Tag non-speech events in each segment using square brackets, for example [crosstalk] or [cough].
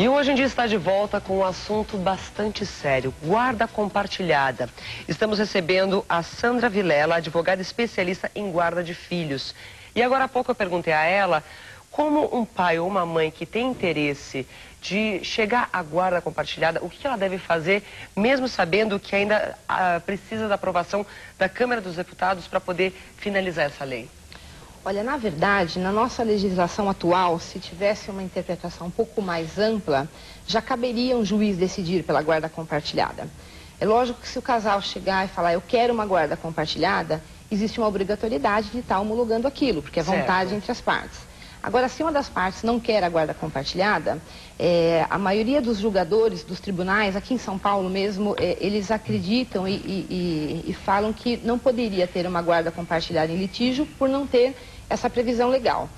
E hoje em dia está de volta com um assunto bastante sério, guarda compartilhada. Estamos recebendo a Sandra Vilela, advogada especialista em guarda de filhos. E agora há pouco eu perguntei a ela como um pai ou uma mãe que tem interesse de chegar à guarda compartilhada, o que ela deve fazer, mesmo sabendo que ainda ah, precisa da aprovação da Câmara dos Deputados para poder finalizar essa lei? Olha, na verdade, na nossa legislação atual, se tivesse uma interpretação um pouco mais ampla, já caberia um juiz decidir pela guarda compartilhada. É lógico que se o casal chegar e falar, eu quero uma guarda compartilhada, existe uma obrigatoriedade de estar homologando aquilo, porque é vontade certo. entre as partes. Agora, se uma das partes não quer a guarda compartilhada, é, a maioria dos julgadores dos tribunais, aqui em São Paulo mesmo, é, eles acreditam e, e, e, falam que não poderia ter uma guarda compartilhada em litígio por não ter essa previsão legal.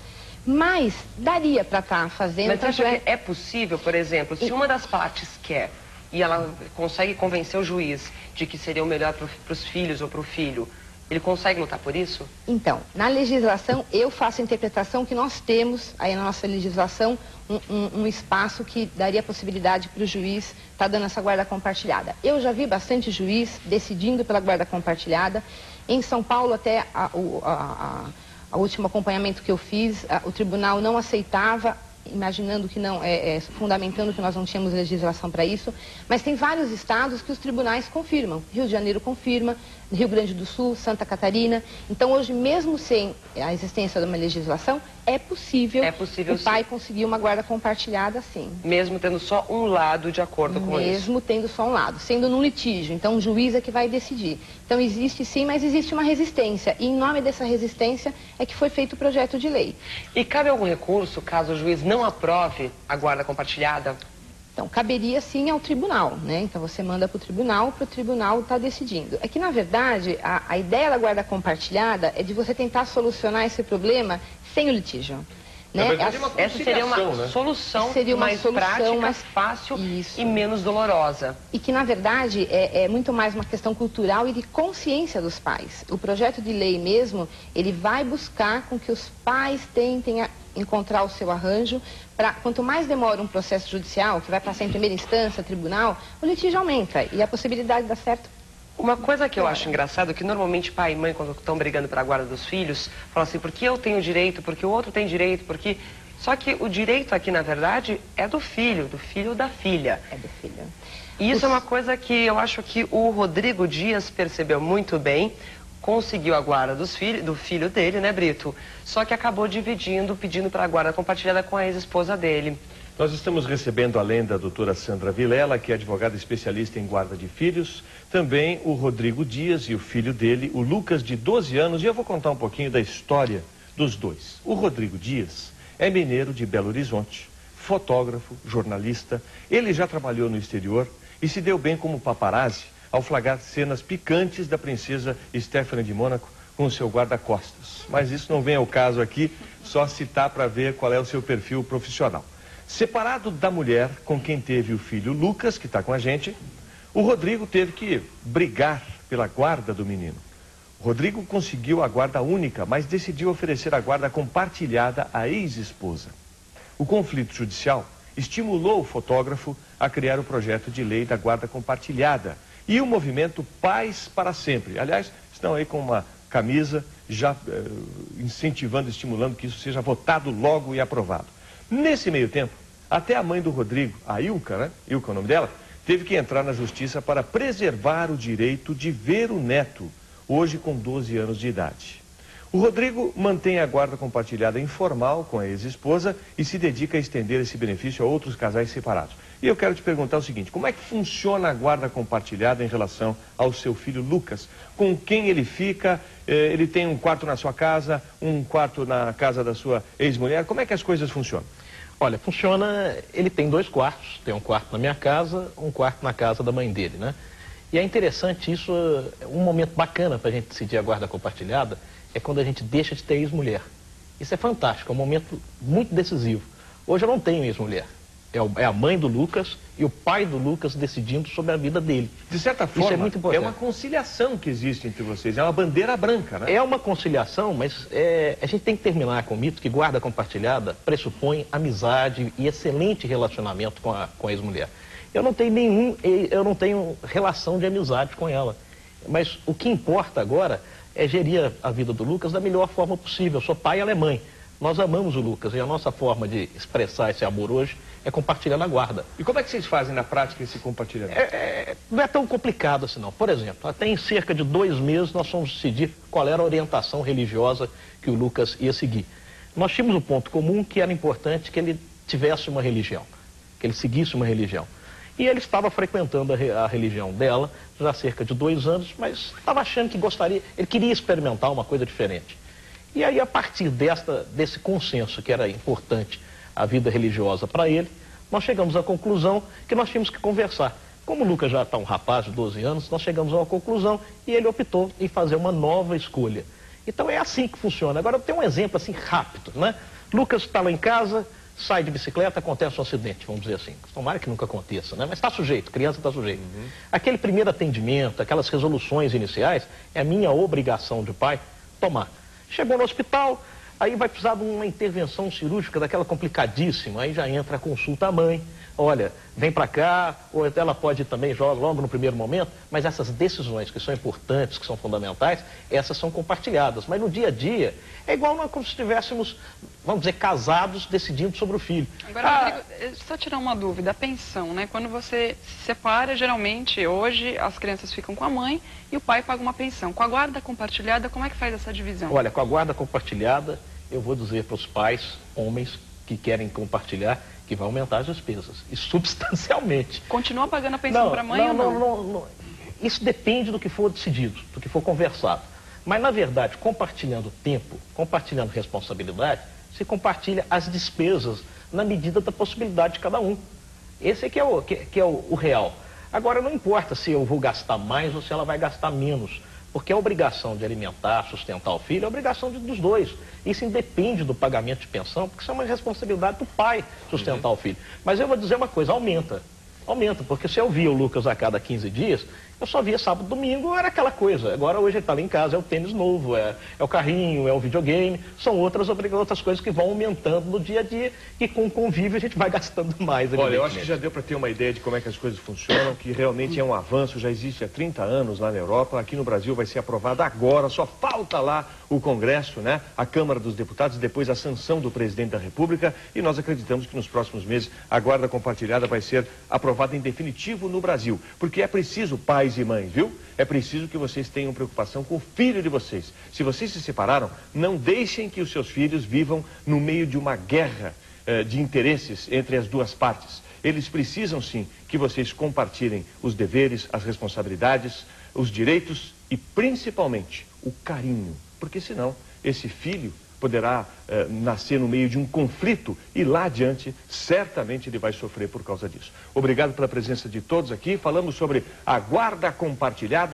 Mas daria para estar tá fazendo... Mas acha é... que é possível, por exemplo, se uma das partes quer e ela consegue convencer o juiz de que seria o melhor para os filhos ou para o filho, ele consegue lutar por isso? Então, na legislação, eu faço a interpretação que nós temos aí na nossa legislação um, um, um espaço que daria possibilidade para o juiz estar tá dando essa guarda compartilhada. Eu já vi bastante juiz decidindo pela guarda compartilhada. Em São Paulo, até a último acompanhamento que eu fiz, o tribunal não aceitava imaginando que não, é, é, fundamentando que nós não tínhamos legislação para isso, mas tem vários estados que os tribunais confirmam. Rio de Janeiro confirma, Rio Grande do Sul, Santa Catarina. Então, hoje, mesmo sem a existência de uma legislação, é possível, é possível o pai sim. conseguir uma guarda compartilhada, sim. Mesmo tendo só um lado de acordo com mesmo isso? Mesmo tendo só um lado, sendo num litígio. Então, o juiz é que vai decidir. Então, existe sim, mas existe uma resistência. E, em nome dessa resistência, é que foi feito o projeto de lei. E cabe algum recurso, caso o juiz não aprove a guarda compartilhada? Então, caberia sim ao tribunal, né? Então, você manda para o tribunal, para o tribunal estar tá decidindo. É que, na verdade, a, a ideia da guarda compartilhada é de você tentar solucionar esse problema sem o litígio. Né? Verdade, é essa seria uma né? solução seria uma mais solução prática, mais fácil Isso. e menos dolorosa. E que, na verdade, é, é, muito mais uma questão cultural e de consciência dos pais. O projeto de lei mesmo, ele vai buscar com que os pais tentem a encontrar o seu arranjo. Pra, quanto mais demora um processo judicial, que vai passar em primeira instância, tribunal, o litígio aumenta e a possibilidade de dar certo uma coisa que eu acho engraçado é que normalmente pai e mãe, quando estão brigando pela guarda dos filhos, falam assim, porque eu tenho direito, porque o outro tem direito, porque... Só que o direito aqui, na verdade, é do filho, do filho ou da filha. É do filho. E isso Os... é uma coisa que eu acho que o Rodrigo Dias percebeu muito bem, conseguiu a guarda dos do filho dele, né, Brito? Só que acabou dividindo, pedindo para a guarda compartilhada com a ex-esposa dele. Nós estamos recebendo, além da doutora Sandra Vilela, que é advogada especialista em guarda de filhos, também o Rodrigo Dias e o filho dele, o Lucas, de 12 anos, e eu vou contar um pouquinho da história dos dois. O Rodrigo Dias é mineiro de Belo Horizonte, fotógrafo, jornalista, ele já trabalhou no exterior e se deu bem como paparazzi ao flagrar cenas picantes da princesa Stephanie de Mônaco com seu guarda-costas. Mas isso não vem ao caso aqui, só citar para ver qual é o seu perfil profissional. Separado da mulher com quem teve o filho Lucas, que está com a gente, o Rodrigo teve que brigar pela guarda do menino. Rodrigo conseguiu a guarda única, mas decidiu oferecer a guarda compartilhada à ex-esposa. O conflito judicial estimulou o fotógrafo a criar o projeto de lei da guarda compartilhada e o movimento Paz para Sempre. Aliás, estão aí com uma camisa já eh, incentivando, estimulando que isso seja votado logo e aprovado. Nesse meio tempo, até a mãe do Rodrigo, a Ilka, né? Ilka é o nome dela, teve que entrar na justiça para preservar o direito de ver o neto, hoje com 12 anos de idade. O Rodrigo mantém a guarda compartilhada informal com a ex-esposa e se dedica a estender esse benefício a outros casais separados. E eu quero te perguntar o seguinte: como é que funciona a guarda compartilhada em relação ao seu filho Lucas? Com quem ele fica? Eh, ele tem um quarto na sua casa, um quarto na casa da sua ex-mulher? Como é que as coisas funcionam? Olha, funciona, ele tem dois quartos, tem um quarto na minha casa, um quarto na casa da mãe dele, né? E é interessante isso, um momento bacana para a gente decidir a guarda compartilhada é quando a gente deixa de ter ex-mulher. Isso é fantástico, é um momento muito decisivo. Hoje eu não tenho ex-mulher. É, é, a mãe do Lucas e o pai do Lucas decidindo sobre a vida dele. De certa forma, Isso é, muito importante. é uma conciliação que existe entre vocês, é uma bandeira branca, né? É uma conciliação, mas é, a gente tem que terminar com o mito que guarda compartilhada pressupõe amizade e excelente relacionamento com a, com a ex-mulher. Eu não tenho nenhum, eu não tenho relação de amizade com ela. Mas o que importa agora é gerir a vida do Lucas da melhor forma possível. Eu sou pai e ela é mãe. Nós amamos o Lucas e a nossa forma de expressar esse amor hoje é compartilhando a guarda. E como é que vocês fazem na prática esse compartilhamento? É, é, não é tão complicado assim não. Por exemplo, até em cerca de dois meses nós fomos decidir qual era a orientação religiosa que o Lucas ia seguir. Nós tínhamos um ponto comum que era importante que ele tivesse uma religião, que ele seguisse uma religião. E ele estava frequentando a, a, religião dela já há cerca de dois anos, mas estava achando que gostaria, ele queria experimentar uma coisa diferente. E aí, a partir desta, desse consenso que era importante a vida religiosa para ele, nós chegamos à conclusão que nós tínhamos que conversar. Como o Lucas já está um rapaz de 12 anos, nós chegamos a uma conclusão e ele optou em fazer uma nova escolha. Então é assim que funciona. Agora tem um exemplo assim rápido, né? Lucas está lá em casa, sai de bicicleta, acontece um acidente, vamos dizer assim. Tomara que nunca aconteça, né? Mas está sujeito, criança está sujeito. Uhum. Aquele primeiro atendimento, aquelas resoluções iniciais, é a minha obrigação de pai tomar. Chegou no hospital, aí vai precisar de uma intervenção cirúrgica daquela complicadíssima, aí já entra a consulta à mãe. Olha, vem para cá, ou ela pode também jogar logo no primeiro momento, mas essas decisões que são importantes, que são fundamentais, essas são compartilhadas. Mas no dia a dia, é igual como se estivéssemos, vamos dizer, casados decidindo sobre o filho. Agora, ah, Rodrigo, eh, só tirar uma dúvida, a pensão, né? Quando você se separa, geralmente, hoje, as crianças ficam com a mãe e o pai paga uma pensão. Com a guarda compartilhada, como é que faz essa divisão? Olha, com a guarda compartilhada, eu vou dizer para os pais, homens, que querem compartilhar, que vai aumentar as despesas, e substancialmente. Continua pagando a pensão para a mãe não, ou não? Não, não? Isso depende do que for decidido, do que for conversado. Mas, na verdade, compartilhando tempo, compartilhando responsabilidade, se compartilha as despesas na medida da possibilidade de cada um. Esse é que é o, que, que é o, o real. Agora, não importa se eu vou gastar mais ou se ela vai gastar menos. Porque a obrigação de alimentar, sustentar o filho é a obrigação de, dos dois. Isso independe do pagamento de pensão, porque isso é uma responsabilidade do pai sustentar uhum. o filho. Mas eu vou dizer uma coisa, aumenta. Aumenta, porque se eu via o Lucas a cada 15 dias, eu só via sábado domingo, era aquela coisa. Agora hoje ele está lá em casa, é o tênis novo, é, é o carrinho, é o videogame, são outras, outras coisas que vão aumentando no dia a dia e com o convívio a gente vai [laughs] gastando mais. Olha, eu acho que já deu para ter uma ideia de como é que as coisas funcionam, que realmente é um avanço, já existe há 30 anos lá na Europa, aqui no Brasil vai ser aprovado agora, só falta lá o Congresso, né? A Câmara dos Deputados, depois a sanção do presidente da República e nós acreditamos que nos próximos meses a guarda compartilhada vai ser aprovada em definitivo no Brasil, porque é preciso pais pais e mães, viu? É preciso que vocês tenham preocupação com o filho de vocês. Se vocês se separaram, não deixem que os seus filhos vivam no meio de uma guerra eh, de interesses entre as duas partes. Eles precisam sim que vocês compartilhem os deveres, as responsabilidades, os direitos e principalmente o carinho, porque senão esse filho poderá eh, nascer no meio de um conflito e lá adiante, certamente ele vai sofrer por causa disso. Obrigado pela presença de todos aqui. Falamos sobre a guarda compartilhada.